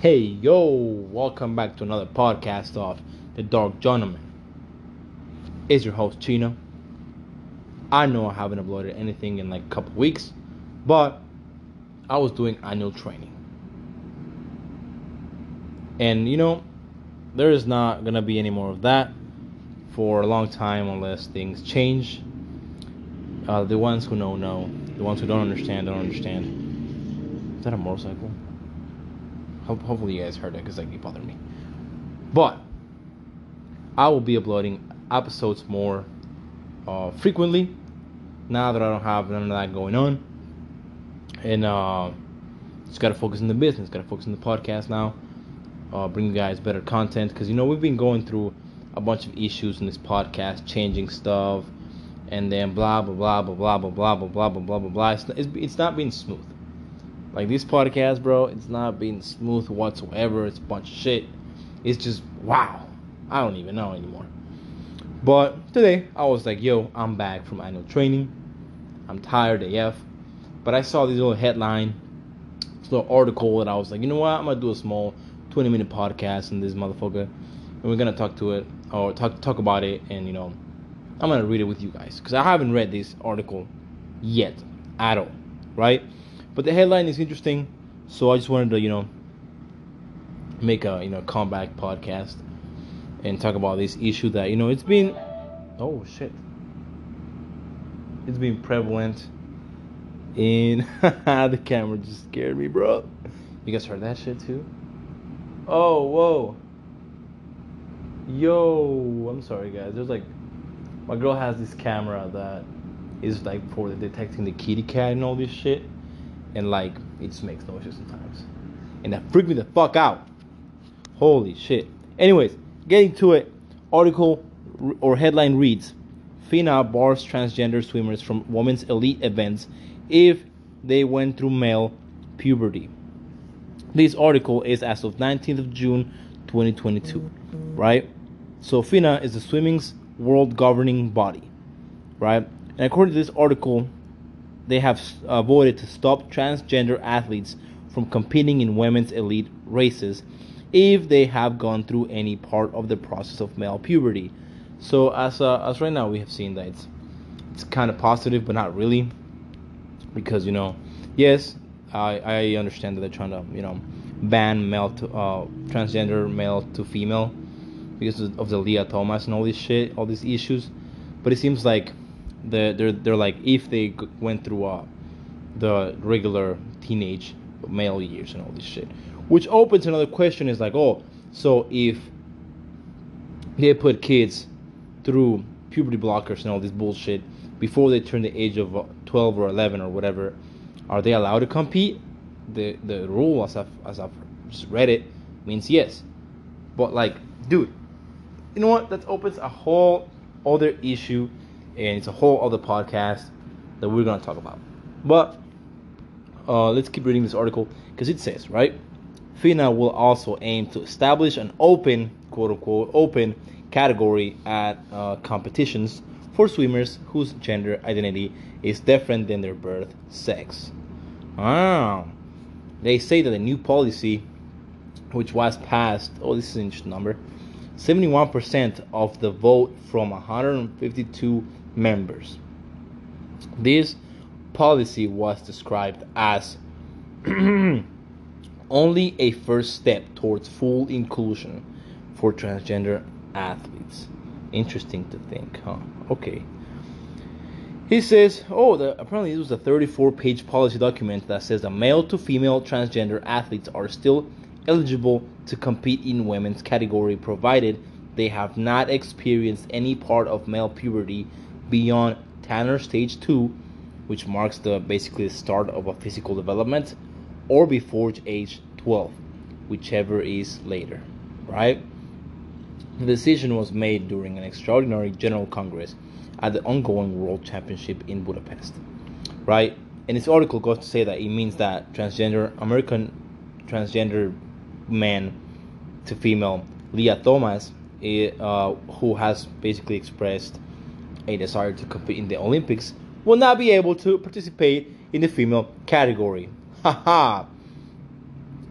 Hey, yo, welcome back to another podcast of The Dark Gentleman. It's your host, Chino. I know I haven't uploaded anything in like a couple weeks, but I was doing annual training. And you know, there is not gonna be any more of that for a long time unless things change. Uh, the ones who know, know. The ones who don't understand, don't understand. Is that a motorcycle? Hope, hopefully you guys heard that because that keep bothering me. But I will be uploading episodes more uh, frequently now that I don't have none of that going on, and uh, just gotta focus on the business. Gotta focus on the podcast now. Uh, bring you guys better content because you know we've been going through a bunch of issues in this podcast, changing stuff, and then blah blah blah blah blah blah blah blah blah blah blah blah blah. It's, it's, not being smooth. Like this podcast, bro, it's not being smooth whatsoever. It's a bunch of shit. It's just wow. I don't even know anymore. But today I was like, yo, I'm back from annual training. I'm tired AF. But I saw this little headline, this little article, and I was like, you know what? I'm gonna do a small 20 minute podcast in this motherfucker, and we're gonna talk to it or talk talk about it, and you know, I'm gonna read it with you guys because I haven't read this article yet at all, right? But the headline is interesting, so I just wanted to, you know, make a you know comeback podcast and talk about this issue that you know it's been, oh shit, it's been prevalent in the camera just scared me, bro. You guys heard that shit too? Oh whoa, yo, I'm sorry guys. There's like, my girl has this camera that is like for detecting the kitty cat and all this shit and like it just makes noises sometimes, and that freaked me the fuck out. Holy shit. Anyways, getting to it, article or headline reads: FINA bars transgender swimmers from women's elite events if they went through male puberty. This article is as of 19th of June 2022, right? So FINA is the swimming's world governing body, right? And according to this article, they have uh, voted to stop transgender athletes from competing in women's elite races if they have gone through any part of the process of male puberty. So as uh, as right now we have seen that it's it's kind of positive, but not really, because you know, yes, I I understand that they're trying to you know ban male to uh, transgender male to female because of the Lia Thomas and all this shit, all these issues, but it seems like they're they're, they're like if they went through uh, the regular teenage male years and all this shit, which opens another question is like oh so if they put kids through puberty blockers and all this bullshit before they turn the age of uh, 12 or 11 or whatever are they allowed to compete the the rule as I've, as I've read it means yes but like dude you know what that opens a whole other issue and it's a whole other podcast that we're gonna talk about. But uh, let's keep reading this article because it says right. FINA will also aim to establish an open, quote unquote, open category at uh, competitions for swimmers whose gender identity is different than their birth sex. Ah, they say that the new policy, which was passed, oh, this is an interesting number, 71% of the vote from 152 members. This policy was described as only a first step towards full inclusion for transgender athletes. Interesting to think, huh? Okay. He says, oh, the, apparently this was a 34 page policy document that says that male to female transgender athletes are still eligible to compete in women's category provided they have not experienced any part of male puberty beyond Tanner stage 2, which marks the basically the start of a physical development, or before age 12, whichever is later, right? The decision was made during an extraordinary General Congress at the ongoing World Championship in Budapest, right? And this article goes to say that it means that transgender American transgender man to female Lia Thomas, uh, who has basically expressed a desire to compete in the Olympics, will not be able to participate in the female category. Haha.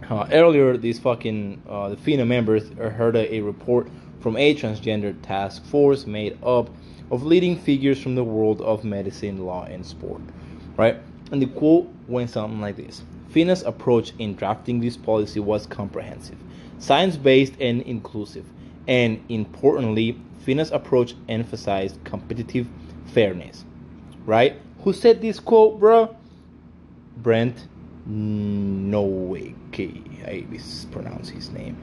uh, earlier, these fucking uh, the FINA members heard a, a report from a transgender task force made up of leading figures from the world of medicine, law, and sport. Right? And the quote went something like this FINA's approach in drafting this policy was comprehensive, science based, and inclusive. And importantly, FINA's approach emphasized competitive fairness. Right? Who said this quote, bro? Brent Nowake. I mispronounce his name.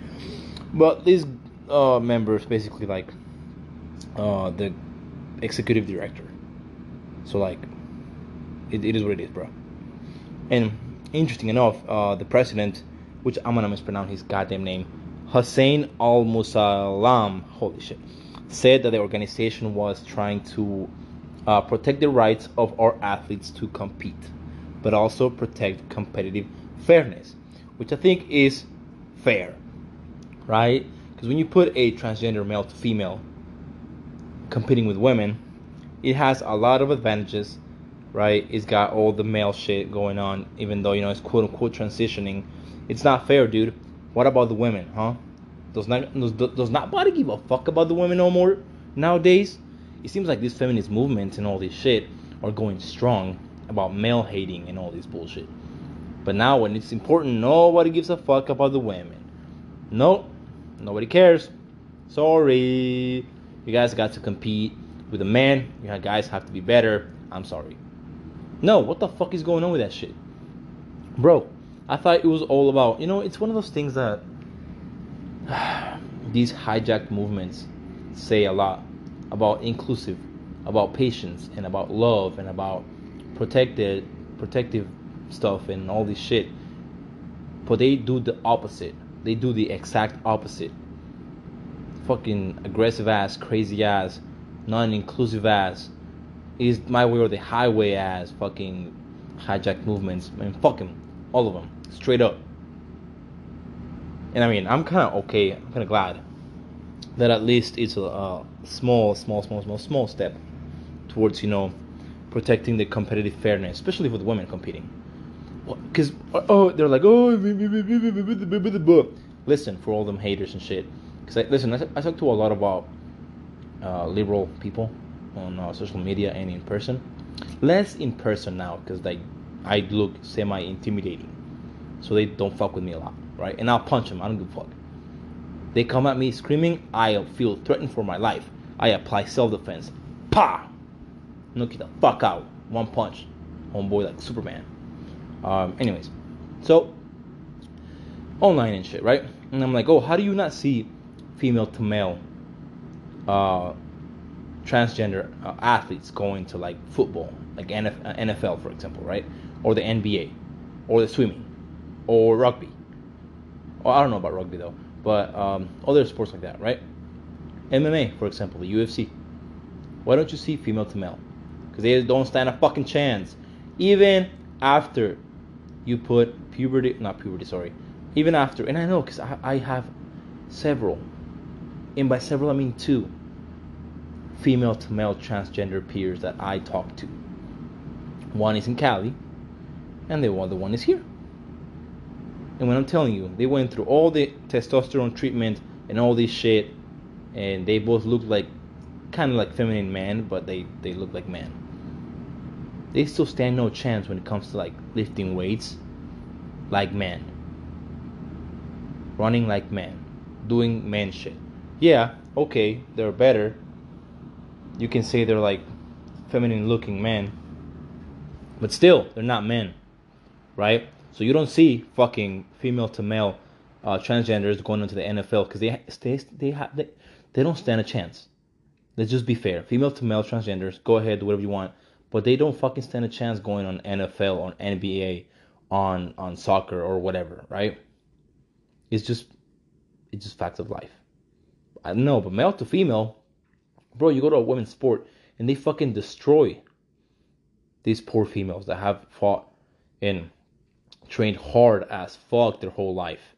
But these uh, members basically like uh, the executive director. So like, it, it is what it is, bro. And interesting enough, uh, the president, which I'm gonna mispronounce his goddamn name, Hussein Al Musallam, holy shit, said that the organization was trying to uh, protect the rights of our athletes to compete, but also protect competitive fairness, which I think is fair, right? Because when you put a transgender male to female competing with women, it has a lot of advantages, right? It's got all the male shit going on, even though you know it's quote unquote transitioning. It's not fair, dude. What about the women, huh? Does not does, does not body give a fuck about the women no more nowadays? It seems like these feminist movements and all this shit are going strong about male hating and all this bullshit. But now when it's important, nobody gives a fuck about the women. No, nobody cares. Sorry. You guys got to compete with a man. You guys have to be better. I'm sorry. No, what the fuck is going on with that shit? Bro, I thought it was all about, you know, it's one of those things that these hijacked movements say a lot about inclusive, about patience, and about love, and about protected, protective stuff, and all this shit. But they do the opposite. They do the exact opposite fucking aggressive ass, crazy ass, non-inclusive ass, is my way or the highway ass, fucking hijack movements. I mean, fuck them, all of them, straight up. And I mean, I'm kind of okay. I'm kind of glad that at least it's a, a small, small, small, small, small step towards you know protecting the competitive fairness, especially with women competing. Because oh, they're like oh, listen for all them haters and shit. Because listen, I, I talk to a lot about uh, liberal people on uh, social media and in person. Less in person now because like I look semi intimidating, so they don't fuck with me a lot, right? And I'll punch them. I don't give a fuck. They come at me screaming. I feel threatened for my life. I apply self defense. Pa! Knock the fuck out. One punch. Homeboy like Superman. Um, anyways, so online and shit, right? And I'm like, oh, how do you not see female to male uh, transgender uh, athletes going to like football, like NFL, uh, for example, right? Or the NBA, or the swimming, or rugby. Or I don't know about rugby though, but um, other sports like that, right? MMA, for example, the UFC. Why don't you see female to male? Because they don't stand a fucking chance. Even after you put puberty, not puberty, sorry. Even after, and I know because I, I have several and by several I mean two female to male transgender peers that I talk to. One is in Cali, and the other one is here. And when I'm telling you, they went through all the testosterone treatment and all this shit, and they both look like kind of like feminine men, but they they look like men. They still stand no chance when it comes to like lifting weights, like men, running like men, doing man shit yeah, okay, they're better. You can say they're like feminine looking men, but still, they're not men, right? So you don't see fucking female to male uh, transgenders going into the NFL because they they they have they, they don't stand a chance. Let's just be fair. Female to male transgenders, go ahead, do whatever you want, but they don't fucking stand a chance going on NFL, on NBA, on on soccer or whatever, right? It's just it's just facts of life. I don't know, but male to female, bro, you go to a women's sport and they fucking destroy these poor females that have fought and trained hard as fuck their whole life.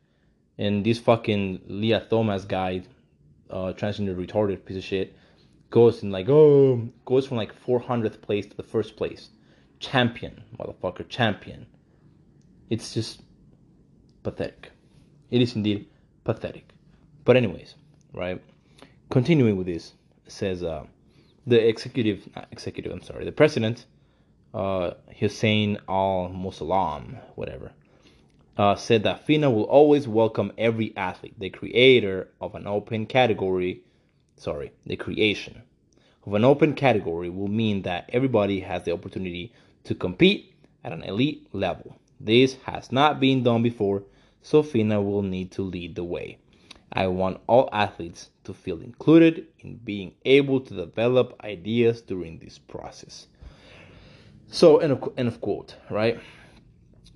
And this fucking Lia Thomas guy, uh, transgender retarded piece of shit, goes in like oh goes from like 400th place to the first place, champion motherfucker champion. It's just pathetic. It is indeed pathetic. But anyways, right? Continuing with this, says uh, the executive, executive. I'm sorry, the president, uh, Hussein Al Musallam, whatever, uh, said that FINA will always welcome every athlete. The creator of an open category, sorry, the creation of an open category will mean that everybody has the opportunity to compete at an elite level. This has not been done before, so FINA will need to lead the way. I want all athletes to feel included in being able to develop ideas during this process. So, end of, end of quote, right?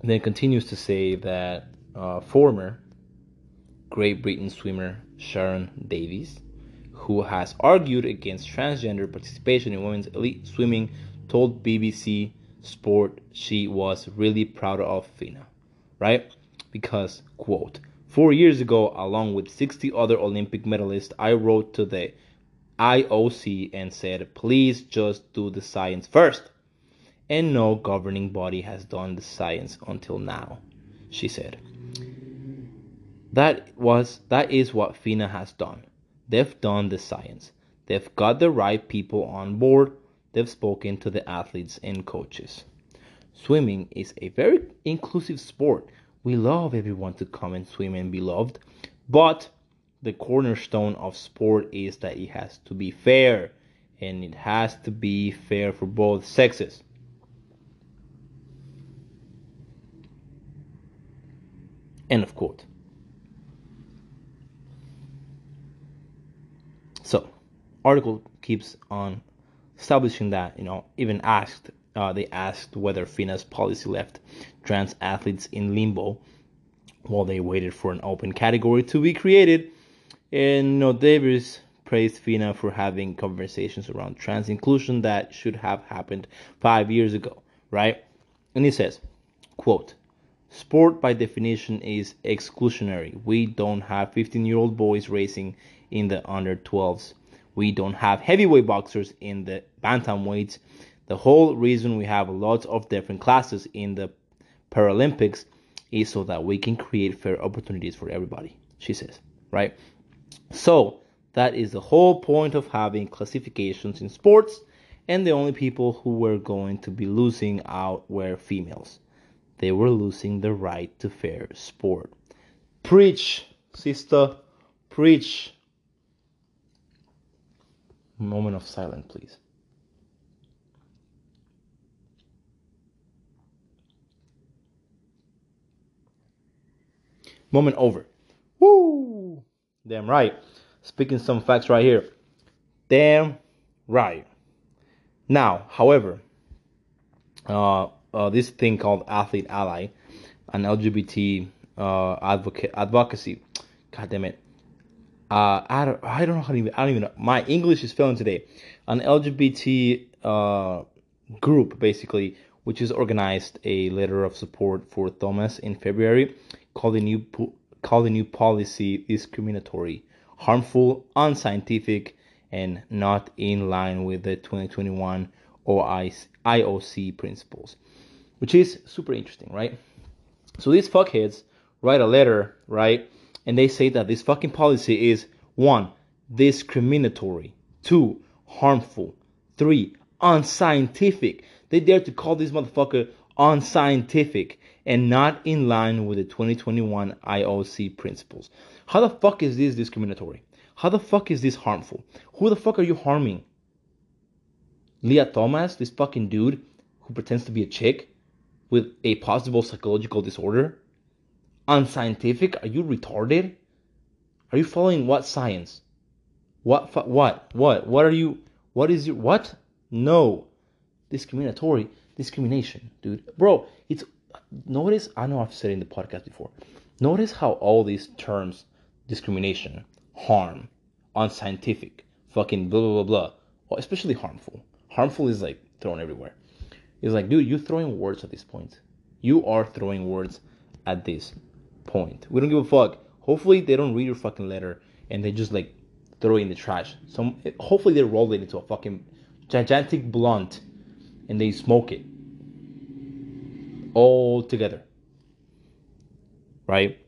Then continues to say that uh, former Great Britain swimmer Sharon Davies, who has argued against transgender participation in women's elite swimming, told BBC Sport she was really proud of FINA, right? Because, quote, Four years ago, along with 60 other Olympic medalists, I wrote to the IOC and said, please just do the science first. And no governing body has done the science until now, she said. That was that is what FINA has done. They've done the science. They've got the right people on board. They've spoken to the athletes and coaches. Swimming is a very inclusive sport we love everyone to come and swim and be loved, but the cornerstone of sport is that it has to be fair and it has to be fair for both sexes. End of quote. So, article keeps on establishing that you know even asked uh, they asked whether FINA's policy left trans athletes in limbo while they waited for an open category to be created. And you know, Davies praised FINA for having conversations around trans inclusion that should have happened five years ago, right? And he says, quote, Sport by definition is exclusionary. We don't have 15 year old boys racing in the under 12s. We don't have heavyweight boxers in the bantamweights. The whole reason we have lots of different classes in the Paralympics is so that we can create fair opportunities for everybody, she says, right? So that is the whole point of having classifications in sports, and the only people who were going to be losing out were females. They were losing the right to fair sport. Preach, sister, preach. Moment of silence, please. Moment over. Woo! Damn right. Speaking some facts right here. Damn right. Now, however, uh, uh, this thing called Athlete Ally, an LGBT uh, advocate advocacy. God damn it. Uh, I don't, I don't know how to even, I don't even know. My English is failing today. An LGBT uh, group, basically, which has organized a letter of support for Thomas in February call the new call the new policy discriminatory, harmful, unscientific, and not in line with the 2021 IOC principles, which is super interesting, right? So these fuckheads write a letter, right? And they say that this fucking policy is one, discriminatory, two, harmful, three, unscientific. They dare to call this motherfucker unscientific and not in line with the 2021 IOC principles. How the fuck is this discriminatory? How the fuck is this harmful? Who the fuck are you harming? Lia Thomas, this fucking dude who pretends to be a chick with a possible psychological disorder? Unscientific? Are you retarded? Are you following what science? What what what what are you what is your what? No. Discriminatory discrimination, dude. Bro, it's notice, I know I've said in the podcast before, notice how all these terms, discrimination, harm, unscientific, fucking blah, blah, blah, blah, oh, especially harmful. Harmful is like thrown everywhere. It's like, dude, you're throwing words at this point. You are throwing words at this point. We don't give a fuck. Hopefully, they don't read your fucking letter and they just like throw it in the trash. Some hopefully they roll it into a fucking gigantic blunt and they smoke it all together. Right?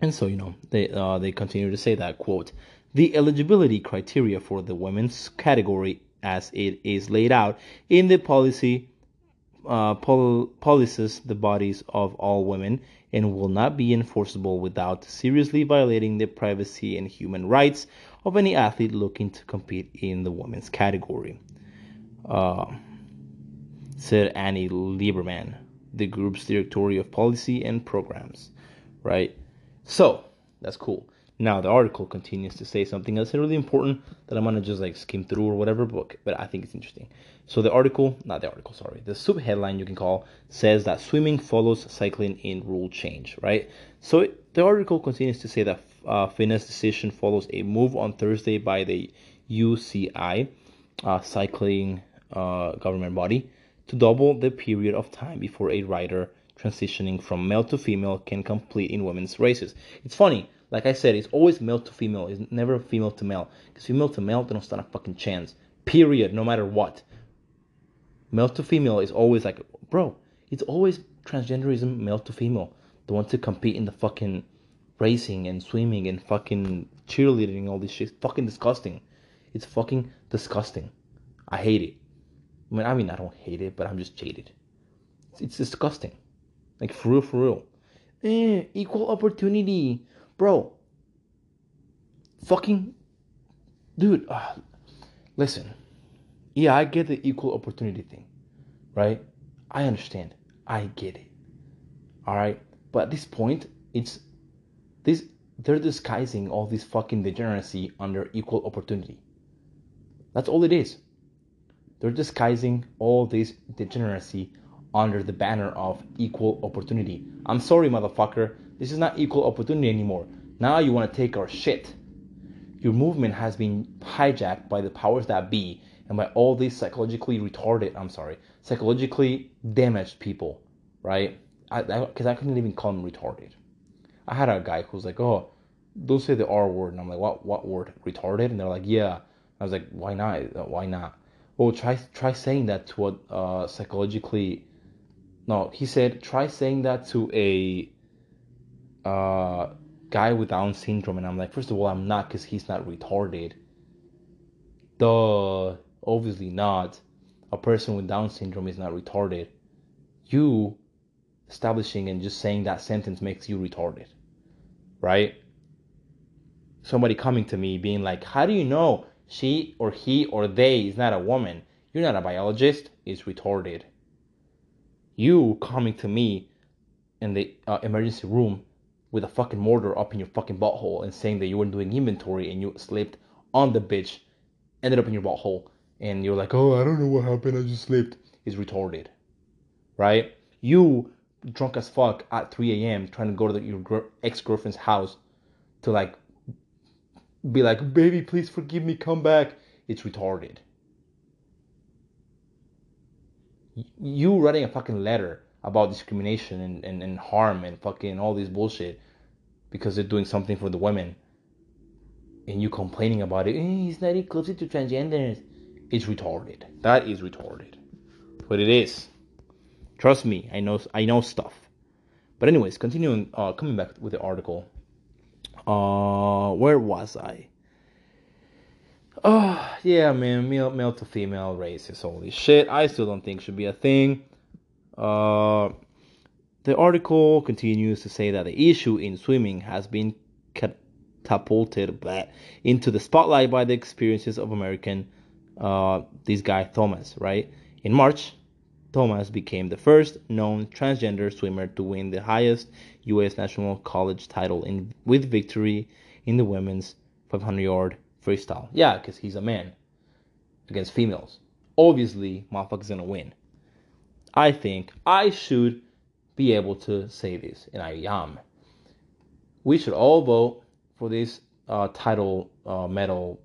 And so, you know, they uh, they continue to say that quote, the eligibility criteria for the women's category as it is laid out in the policy uh, pol- policies the bodies of all women and will not be enforceable without seriously violating the privacy and human rights of any athlete looking to compete in the women's category. Uh, said Annie Lieberman, the group's director of policy and programs. Right? So, that's cool. Now the article continues to say something that's really important that I'm gonna just like skim through or whatever book, but I think it's interesting. So the article, not the article, sorry, the sub headline you can call says that swimming follows cycling in rule change, right? So it, the article continues to say that uh, decision follows a move on Thursday by the UCI, uh, cycling uh, government body, to double the period of time before a rider transitioning from male to female can complete in women's races. It's funny like I said, it's always male to female. It's never female to male. Because female to male, they don't stand a fucking chance. Period. No matter what. Male to female is always like, bro, it's always transgenderism, male to female. The ones to compete in the fucking racing and swimming and fucking cheerleading all this shit. It's fucking disgusting. It's fucking disgusting. I hate it. I mean, I mean, I don't hate it, but I'm just jaded. It's, it's disgusting. Like, for real, for real. Eh, equal opportunity bro. Fucking, dude. Uh, listen, yeah, I get the equal opportunity thing, right? I understand. I get it. All right, but at this point, it's this. They're disguising all this fucking degeneracy under equal opportunity. That's all it is. They're disguising all this degeneracy under the banner of equal opportunity. I'm sorry, motherfucker. This is not equal opportunity anymore. Now you want to take our shit. Your movement has been hijacked by the powers that be and by all these psychologically retarded, I'm sorry, psychologically damaged people, right? Because I, I, I couldn't even call them retarded. I had a guy who's like, oh, don't say the R word. And I'm like, what, what word? Retarded? And they're like, yeah. I was like, why not? Why not? Well, try try saying that to a uh, psychologically. No, he said try saying that to a uh, guy with Down syndrome, and I'm like, first of all, I'm not because he's not retarded. Duh, obviously not. A person with Down syndrome is not retarded. You establishing and just saying that sentence makes you retarded, right? Somebody coming to me being like, how do you know she or he or they is not a woman? You're not a biologist, is retarded. You coming to me in the uh, emergency room with a fucking mortar up in your fucking butthole and saying that you weren't doing inventory and you slipped on the bitch, ended up in your butthole, and you're like, oh, I don't know what happened, I just slipped, is retarded. Right? You drunk as fuck at 3 a.m. trying to go to the, your ex girlfriend's house to like be like, baby, please forgive me, come back. It's retarded. You writing a fucking letter about discrimination and, and, and harm and fucking all this bullshit because they're doing something for the women and you complaining about it, eh, he's not inclusive to transgenders. It's retarded. That is retarded. But it is. Trust me, I know I know stuff. But anyways, continuing uh coming back with the article. Uh where was I? Oh yeah man, male male to female race is holy shit. I still don't think should be a thing. Uh, the article continues to say that the issue in swimming has been catapulted back into the spotlight by the experiences of American uh, this guy Thomas, right? In March, Thomas became the first known transgender swimmer to win the highest U.S. national college title in with victory in the women's 500 yard freestyle. Yeah, because he's a man against females. Obviously, motherfucker's gonna win. I think I should be able to say this, and I am. We should all vote for this uh, title uh, medal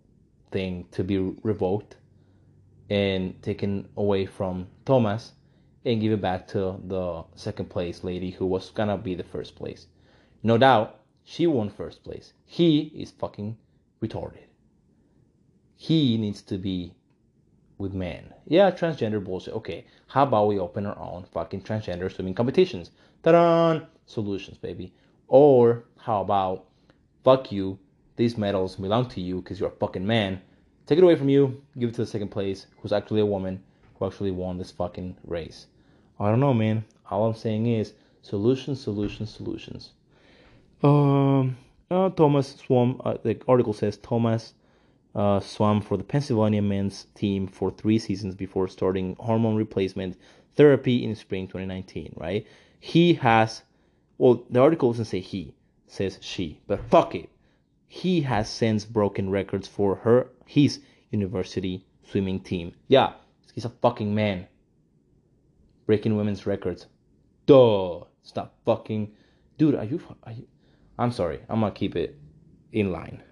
thing to be revoked and taken away from Thomas and give it back to the second place lady who was gonna be the first place. No doubt, she won first place. He is fucking retarded. he needs to be with men. Yeah, transgender bullshit. Okay, how about we open our own fucking transgender swimming competitions? Ta-da! Solutions, baby. Or how about fuck you, these medals belong to you because you're a fucking man. Take it away from you, give it to the second place, who's actually a woman, who actually won this fucking race. I don't know, man. All I'm saying is solutions, solutions, solutions. Um, uh, Thomas swam. Uh, the article says Thomas uh, swam for the Pennsylvania men's team for three seasons before starting hormone replacement therapy in spring 2019. Right? He has. Well, the article doesn't say he, says she, but fuck it. He has since broken records for her his university swimming team. Yeah, he's a fucking man. Breaking women's records. Duh. Stop fucking. Dude, are you. Are you I'm sorry. I'm gonna keep it in line.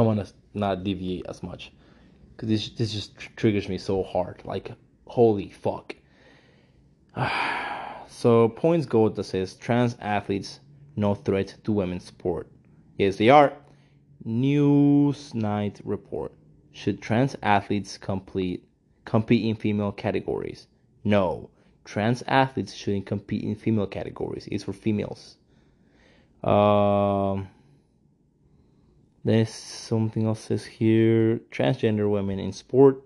I wanna not deviate as much because this this just tr- triggers me so hard. Like, holy fuck. so points go that says trans athletes no threat to women's sport. Yes, they are. Newsnight report. Should trans athletes complete compete in female categories? No. Trans athletes shouldn't compete in female categories. It's for females. Um, there's something else says here. Transgender women in sport.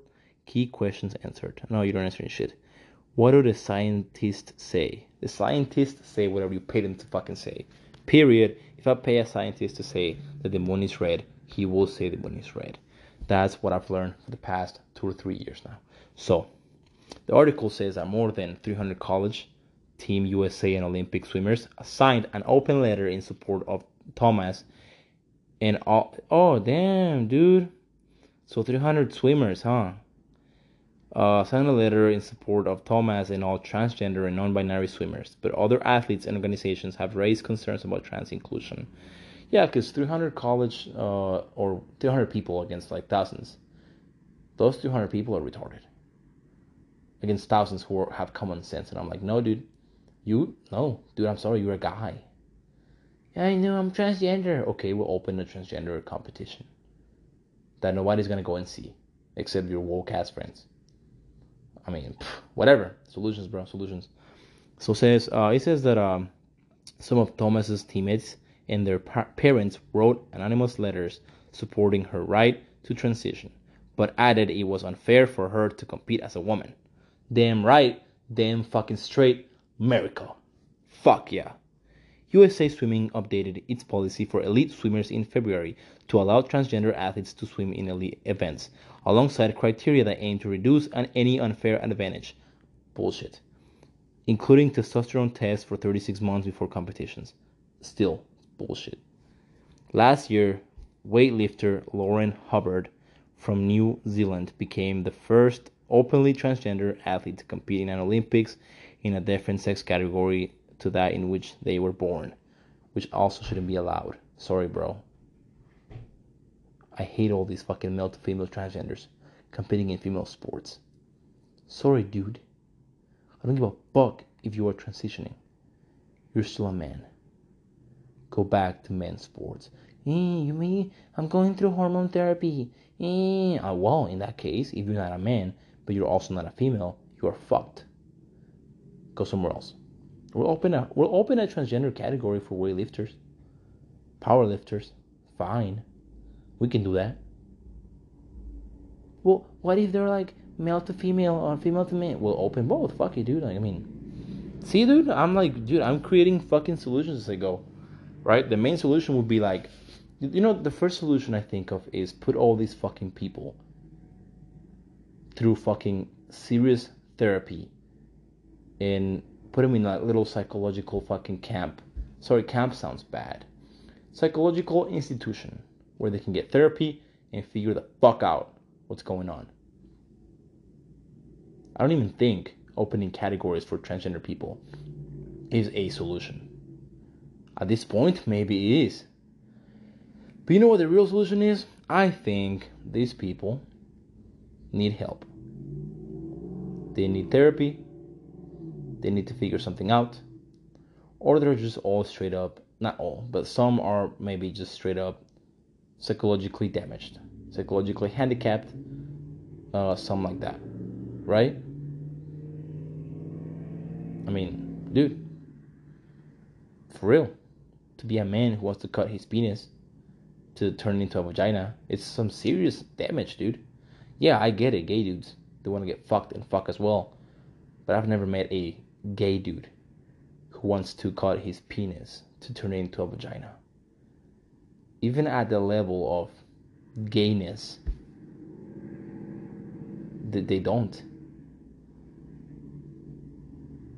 Key questions answered. No, you don't answer any shit. What do the scientists say? The scientists say whatever you pay them to fucking say. Period. If I pay a scientist to say that the moon is red, he will say the moon is red. That's what I've learned for the past two or three years now. So, the article says that more than 300 college, Team USA and Olympic swimmers signed an open letter in support of Thomas. And all, oh damn, dude. So 300 swimmers, huh? Uh, signed a letter in support of Thomas and all transgender and non-binary swimmers. But other athletes and organizations have raised concerns about trans inclusion. Yeah, because 300 college uh, or 300 people against like thousands. Those 300 people are retarded against thousands who have common sense. And I'm like, no, dude, you no, dude. I'm sorry, you're a guy. Yeah, I know I'm transgender. Okay, we'll open a transgender competition that nobody's gonna go and see except your woke ass friends. I mean, whatever. Solutions, bro. Solutions. So says uh, it says that um, some of Thomas's teammates and their par- parents wrote anonymous letters supporting her right to transition, but added it was unfair for her to compete as a woman. Damn right, damn fucking straight. America. Fuck yeah. USA Swimming updated its policy for elite swimmers in February to allow transgender athletes to swim in elite events, alongside criteria that aim to reduce an, any unfair advantage. Bullshit. Including testosterone tests for 36 months before competitions. Still bullshit. Last year, weightlifter Lauren Hubbard from New Zealand became the first openly transgender athlete to compete in an Olympics in a different sex category to that in which they were born, which also shouldn't be allowed. Sorry, bro. I hate all these fucking male to female transgenders competing in female sports. Sorry, dude. I don't give a fuck if you are transitioning. You're still a man. Go back to men's sports. Eh, you mean I'm going through hormone therapy? Eh. Uh, well, in that case, if you're not a man, but you're also not a female, you are fucked go somewhere else. We'll open a we'll open a transgender category for weightlifters, powerlifters. Fine, we can do that. Well, what if they're like male to female or female to male? We'll open both. Fuck you, dude. Like, I mean, see, dude, I'm like, dude, I'm creating fucking solutions as I go. Right? The main solution would be like, you know, the first solution I think of is put all these fucking people through fucking serious therapy and put him in that little psychological fucking camp. Sorry, camp sounds bad. Psychological institution where they can get therapy and figure the fuck out what's going on. I don't even think opening categories for transgender people is a solution. At this point, maybe it is. But you know what the real solution is? I think these people need help. They need therapy, they need to figure something out, or they're just all straight up, not all, but some are maybe just straight up psychologically damaged. psychologically handicapped, uh, something like that, right? I mean, dude, for real, to be a man who wants to cut his penis to turn into a vagina, it's some serious damage, dude. Yeah, I get it, gay dudes. They want to get fucked and fuck as well. But I've never met a gay dude who wants to cut his penis to turn it into a vagina. Even at the level of gayness, they don't.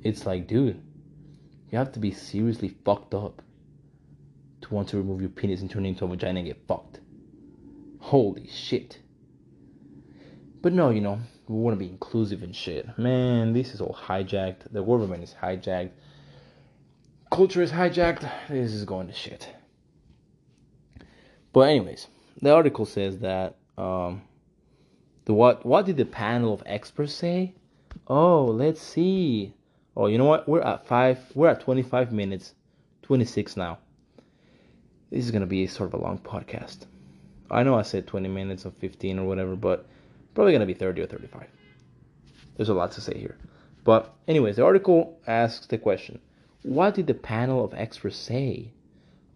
It's like, dude, you have to be seriously fucked up to want to remove your penis and turn it into a vagina and get fucked. Holy shit. But no, you know, we want to be inclusive and shit. Man, this is all hijacked. The government is hijacked. Culture is hijacked. This is going to shit. But anyways, the article says that um, the what what did the panel of experts say? Oh, let's see. Oh, you know what? We're at five. We're at 25 minutes, 26 now. This is gonna be sort of a long podcast. I know I said 20 minutes or 15 or whatever, but probably gonna be 30 or 35. There's a lot to say here. But anyways, the article asks the question: What did the panel of experts say?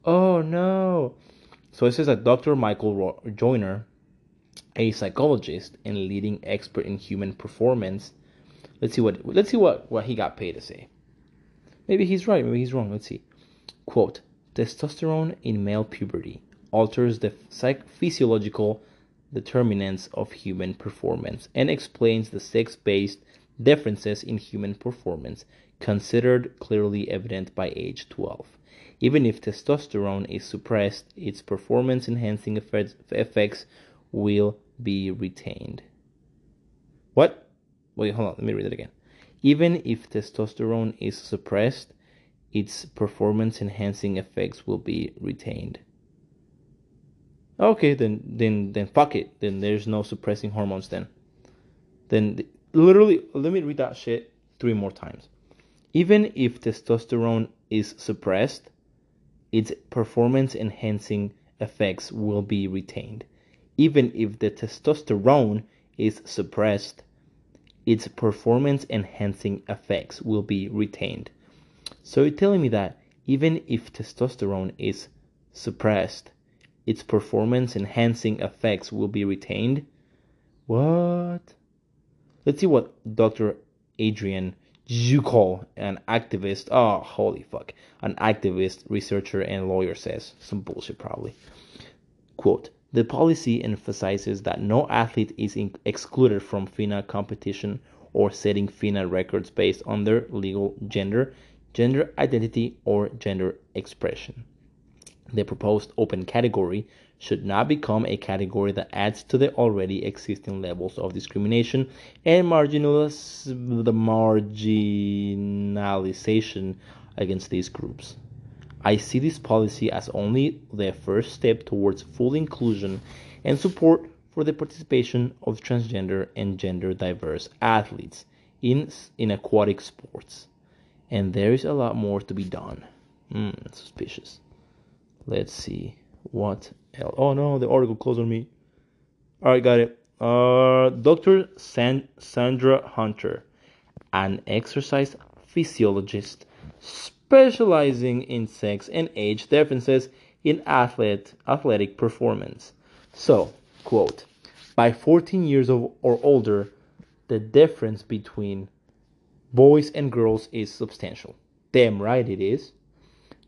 Oh no! So it says that Dr. Michael Joyner, a psychologist and leading expert in human performance, Let's see what let's see what, what he got paid to say. Maybe he's right, maybe he's wrong. Let's see. Quote Testosterone in male puberty alters the psych- physiological determinants of human performance and explains the sex based differences in human performance considered clearly evident by age 12. Even if testosterone is suppressed, its performance enhancing effects will be retained. What? Wait, hold on. Let me read it again. Even if testosterone is suppressed, its performance enhancing effects will be retained. Okay, then then then fuck it. Then there's no suppressing hormones then. Then literally let me read that shit three more times. Even if testosterone is suppressed, its performance enhancing effects will be retained. Even if the testosterone is suppressed, its performance enhancing effects will be retained. So you're telling me that even if testosterone is suppressed, its performance enhancing effects will be retained? What? Let's see what Dr. Adrian Zukol, an activist, oh, holy fuck, an activist, researcher, and lawyer says. Some bullshit, probably. Quote the policy emphasizes that no athlete is excluded from FINA competition or setting FINA records based on their legal gender, gender identity, or gender expression. The proposed open category should not become a category that adds to the already existing levels of discrimination and the marginalization against these groups. I see this policy as only the first step towards full inclusion and support for the participation of transgender and gender diverse athletes in, in aquatic sports. And there is a lot more to be done. Hmm, suspicious. Let's see what else. Oh no, the article closed on me. All right, got it. Uh, Dr. San- Sandra Hunter, an exercise physiologist specializing in sex and age differences in athlete, athletic performance. So, quote, by 14 years of, or older, the difference between boys and girls is substantial. Damn right it is.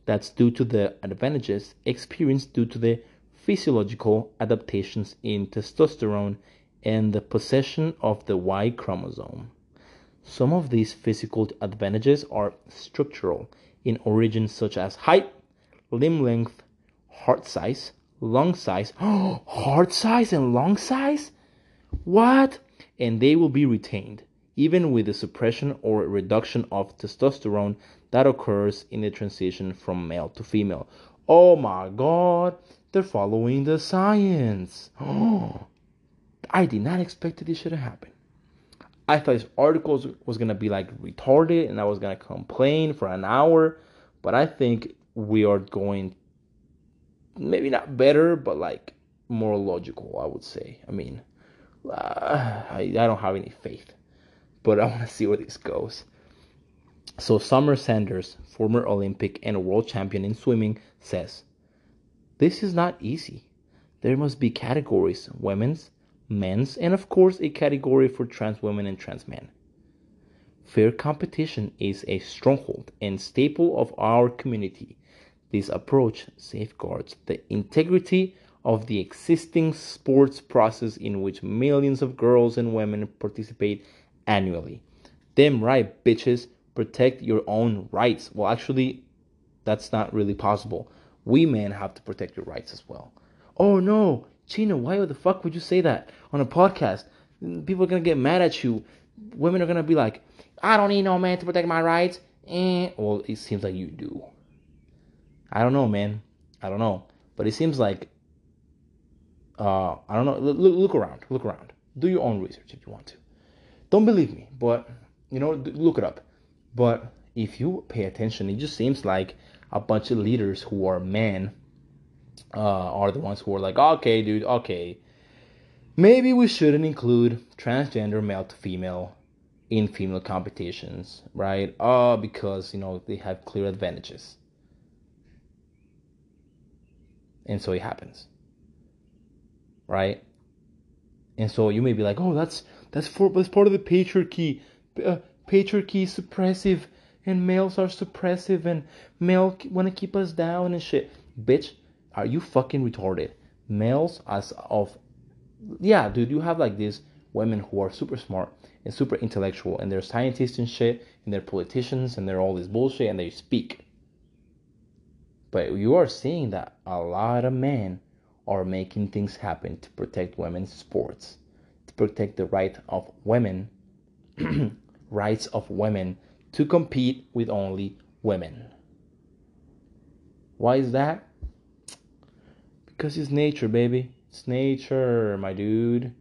That's due to the advantages experienced due to the physiological adaptations in testosterone and the possession of the Y chromosome. Some of these physical advantages are structural in origins such as height, limb length, heart size, lung size. heart size and lung size? What? And they will be retained, even with the suppression or reduction of testosterone that occurs in the transition from male to female. Oh my god, they're following the science. Oh, I did not expect that this should happen. I thought this article was gonna be like retarded and I was gonna complain for an hour, but I think we are going maybe not better, but like more logical, I would say. I mean, uh, I, I don't have any faith, but I want to see where this goes. So, Summer Sanders, former Olympic and world champion in swimming, says, This is not easy. There must be categories women's, men's, and of course, a category for trans women and trans men. Fair competition is a stronghold and staple of our community. This approach safeguards the integrity of the existing sports process in which millions of girls and women participate annually. Damn right, bitches, protect your own rights. Well, actually, that's not really possible. We men have to protect your rights as well. Oh no, Chino, why the fuck would you say that on a podcast? People are gonna get mad at you. Women are gonna be like, I don't need no man to protect my rights. Eh. Well, it seems like you do. I don't know, man. I don't know. But it seems like, uh, I don't know. Look, look around. Look around. Do your own research if you want to. Don't believe me, but, you know, look it up. But if you pay attention, it just seems like a bunch of leaders who are men uh, are the ones who are like, okay, dude, okay. Maybe we shouldn't include transgender male to female in female competitions, right? Uh, because you know they have clear advantages, and so it happens, right? And so you may be like, oh, that's that's for that's part of the patriarchy. Uh, patriarchy is suppressive, and males are suppressive, and male want to keep us down and shit. Bitch, are you fucking retarded? Males as of yeah, dude, you have like these women who are super smart and super intellectual and they're scientists and shit and they're politicians and they're all this bullshit and they speak. But you are seeing that a lot of men are making things happen to protect women's sports, to protect the right of women, rights of women to compete with only women. Why is that? Because it's nature, baby. It's nature, my dude.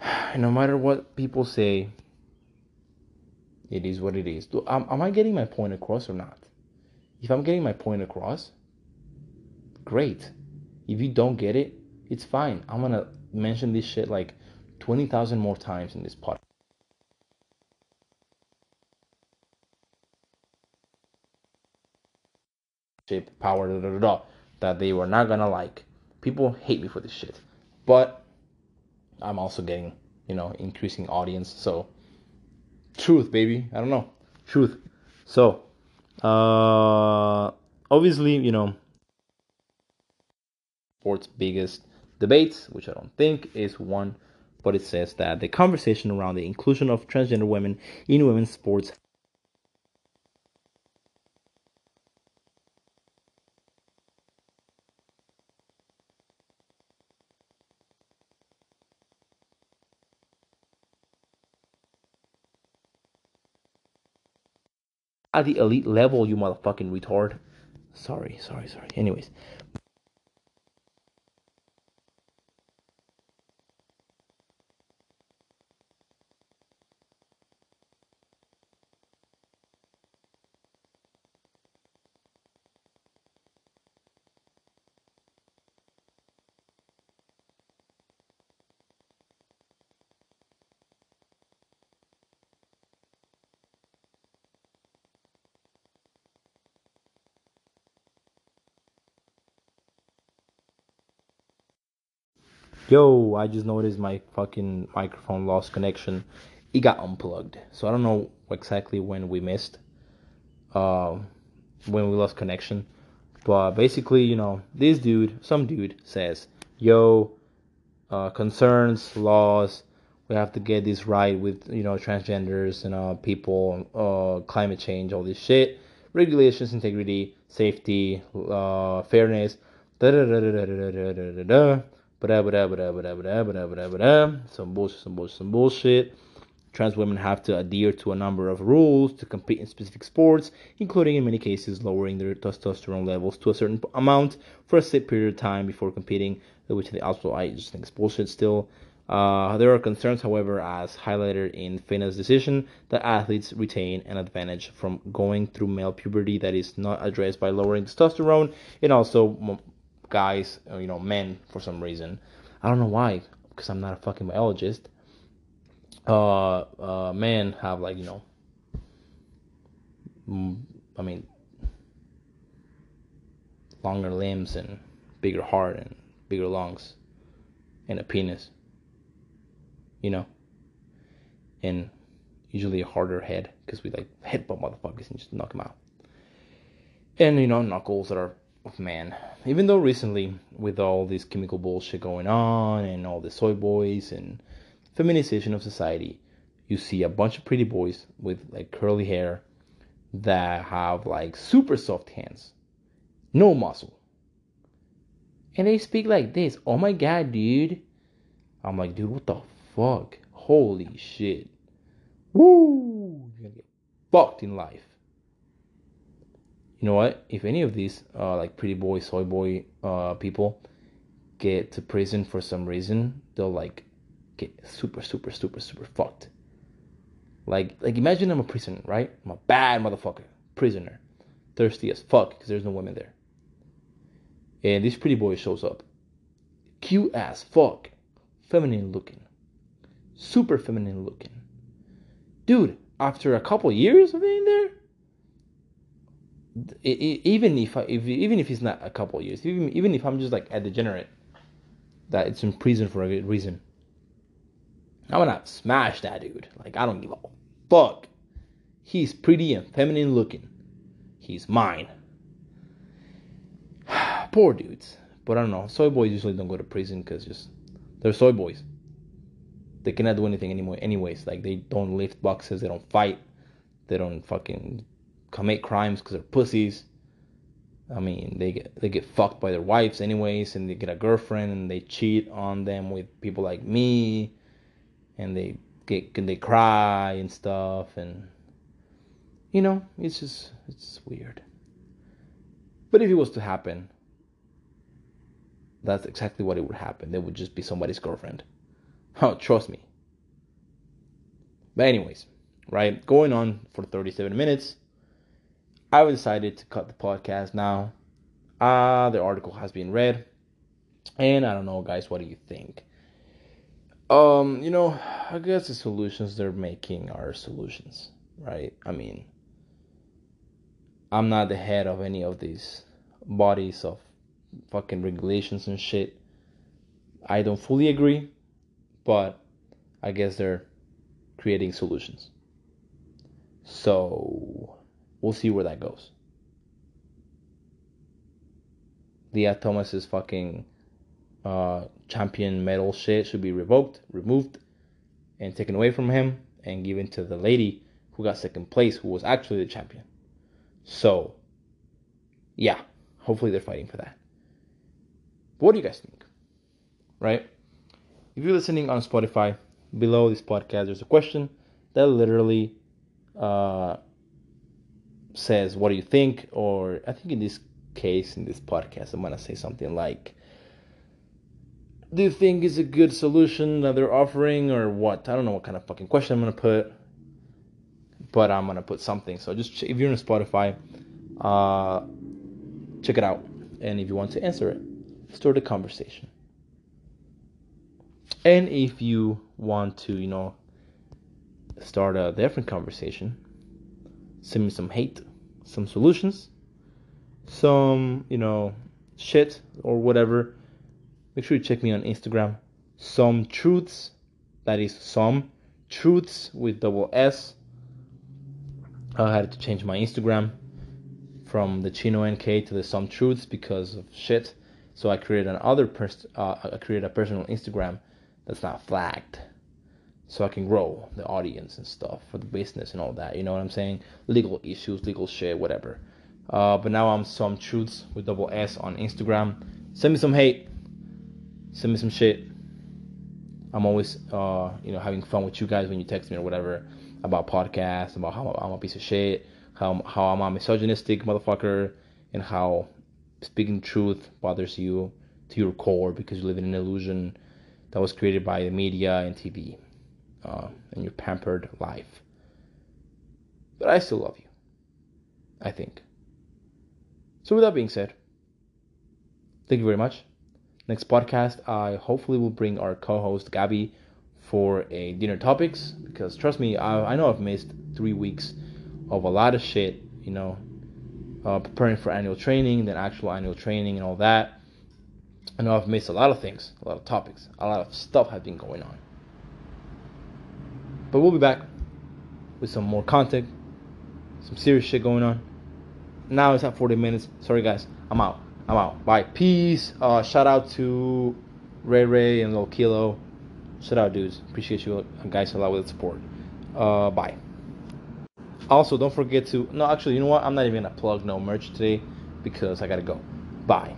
no matter what people say, it is what it is. Do, am, am I getting my point across or not? If I'm getting my point across, great. If you don't get it, it's fine. I'm gonna mention this shit like 20,000 more times in this podcast. Power, da, da, da, that they were not gonna like. People hate me for this shit. But I'm also getting, you know, increasing audience. So, truth, baby. I don't know. Truth. So, uh, obviously, you know, sports' biggest debates, which I don't think is one, but it says that the conversation around the inclusion of transgender women in women's sports at the elite level, you motherfucking retard. Sorry, sorry, sorry. Anyways. Yo, I just noticed my fucking microphone lost connection. It got unplugged. So I don't know exactly when we missed, uh, when we lost connection. But basically, you know, this dude, some dude says, yo, uh, concerns, laws, we have to get this right with, you know, transgenders and uh, people, uh, climate change, all this shit, regulations, integrity, safety, uh, fairness, da da da da da da da da da da some bullshit, some bullshit, some bullshit. Trans women have to adhere to a number of rules to compete in specific sports, including in many cases lowering their testosterone levels to a certain amount for a set period of time before competing, which they also I just think is bullshit still. Uh, there are concerns, however, as highlighted in FINA's decision, that athletes retain an advantage from going through male puberty that is not addressed by lowering testosterone and also guys, you know, men for some reason. I don't know why, because I'm not a fucking biologist. Uh, uh, men have like you know, I mean, longer limbs and bigger heart and bigger lungs and a penis. You know, and usually a harder head because we like headbutt motherfuckers and just knock them out. And you know, knuckles that are man. Even though recently, with all this chemical bullshit going on and all the soy boys and feminization of society, you see a bunch of pretty boys with like curly hair that have like super soft hands, no muscle. And they speak like this. Oh my god, dude. I'm like, dude, what the fuck? Holy shit. Woo! You're gonna get fucked in life you know what? If any of these uh, like pretty boy, soy boy uh, people get to prison for some reason, they'll like get super, super, super, super fucked. Like, like imagine I'm a prisoner, right? I'm a bad motherfucker, prisoner, thirsty as fuck because there's no women there. And this pretty boy shows up, cute as fuck, feminine looking, super feminine looking. Dude, after a couple years of being there, even if, I, if even if it's not a couple years, even even if I'm just like a degenerate that it's in prison for a good reason, I'm gonna smash that dude. Like I don't give a fuck. He's pretty and feminine looking. He's mine. Poor dudes. But I don't know. Soy boys usually don't go to prison because just they're soy boys. They cannot do anything anymore. Anyways, like they don't lift boxes. They don't fight. They don't fucking commit crimes because they're pussies. I mean, they get they get fucked by their wives anyways, and they get a girlfriend and they cheat on them with people like me, and they get and they cry and stuff, and you know, it's just it's weird. But if it was to happen, that's exactly what it would happen. They would just be somebody's girlfriend. Oh, trust me. But anyways, right, going on for 37 minutes. I decided to cut the podcast now. Uh, the article has been read. And I don't know, guys, what do you think? Um, you know, I guess the solutions they're making are solutions, right? I mean, I'm not the head of any of these bodies of fucking regulations and shit. I don't fully agree, but I guess they're creating solutions. So, We'll see where that goes. Lia Thomas's fucking uh, champion medal shit should be revoked, removed, and taken away from him and given to the lady who got second place, who was actually the champion. So, yeah, hopefully they're fighting for that. What do you guys think? Right? If you're listening on Spotify, below this podcast, there's a question that literally uh, says, What do you think? Or I think in this case, in this podcast, I'm going to say something like, Do you think is a good solution that they're offering or what? I don't know what kind of fucking question I'm going to put, but I'm going to put something. So just if you're on Spotify, uh, check it out. And if you want to answer it, start a conversation. And if you want to, you know, start a different conversation, send me some hate, some solutions, some, you know, shit or whatever. Make sure you check me on Instagram. Some truths, that is some truths with double S. I had to change my Instagram from the Chino NK to the Some Truths because of shit. So I created another pers- uh, I created a personal Instagram that's not flagged so I can grow the audience and stuff for the business and all that. You know what I'm saying? Legal issues, legal shit, whatever. Uh, but now I'm some truths with double S on Instagram. Send me some hate. Send me some shit. I'm always, uh, you know, having fun with you guys when you text me or whatever about podcasts, about how I'm a piece of shit, how how I'm a misogynistic motherfucker, and how speaking truth bothers you to your core because you live in an illusion that was created by the media and TV uh, and your pampered life. But I still love you. I think. So, with that being said, thank you very much. Next podcast, I hopefully will bring our co-host Gabby for a dinner topics because trust me, I, I know I've missed three weeks of a lot of shit. You know, uh, preparing for annual training, then actual annual training, and all that. I know I've missed a lot of things, a lot of topics, a lot of stuff has been going on. But we'll be back with some more content, some serious shit going on. Now it's at 40 minutes. Sorry, guys. I'm out. I'm out. Bye. Peace. Uh, shout out to Ray Ray and Lil Kilo. Shout out, dudes. Appreciate you guys a lot with the support. Uh, bye. Also, don't forget to. No, actually, you know what? I'm not even gonna plug no merch today because I gotta go. Bye.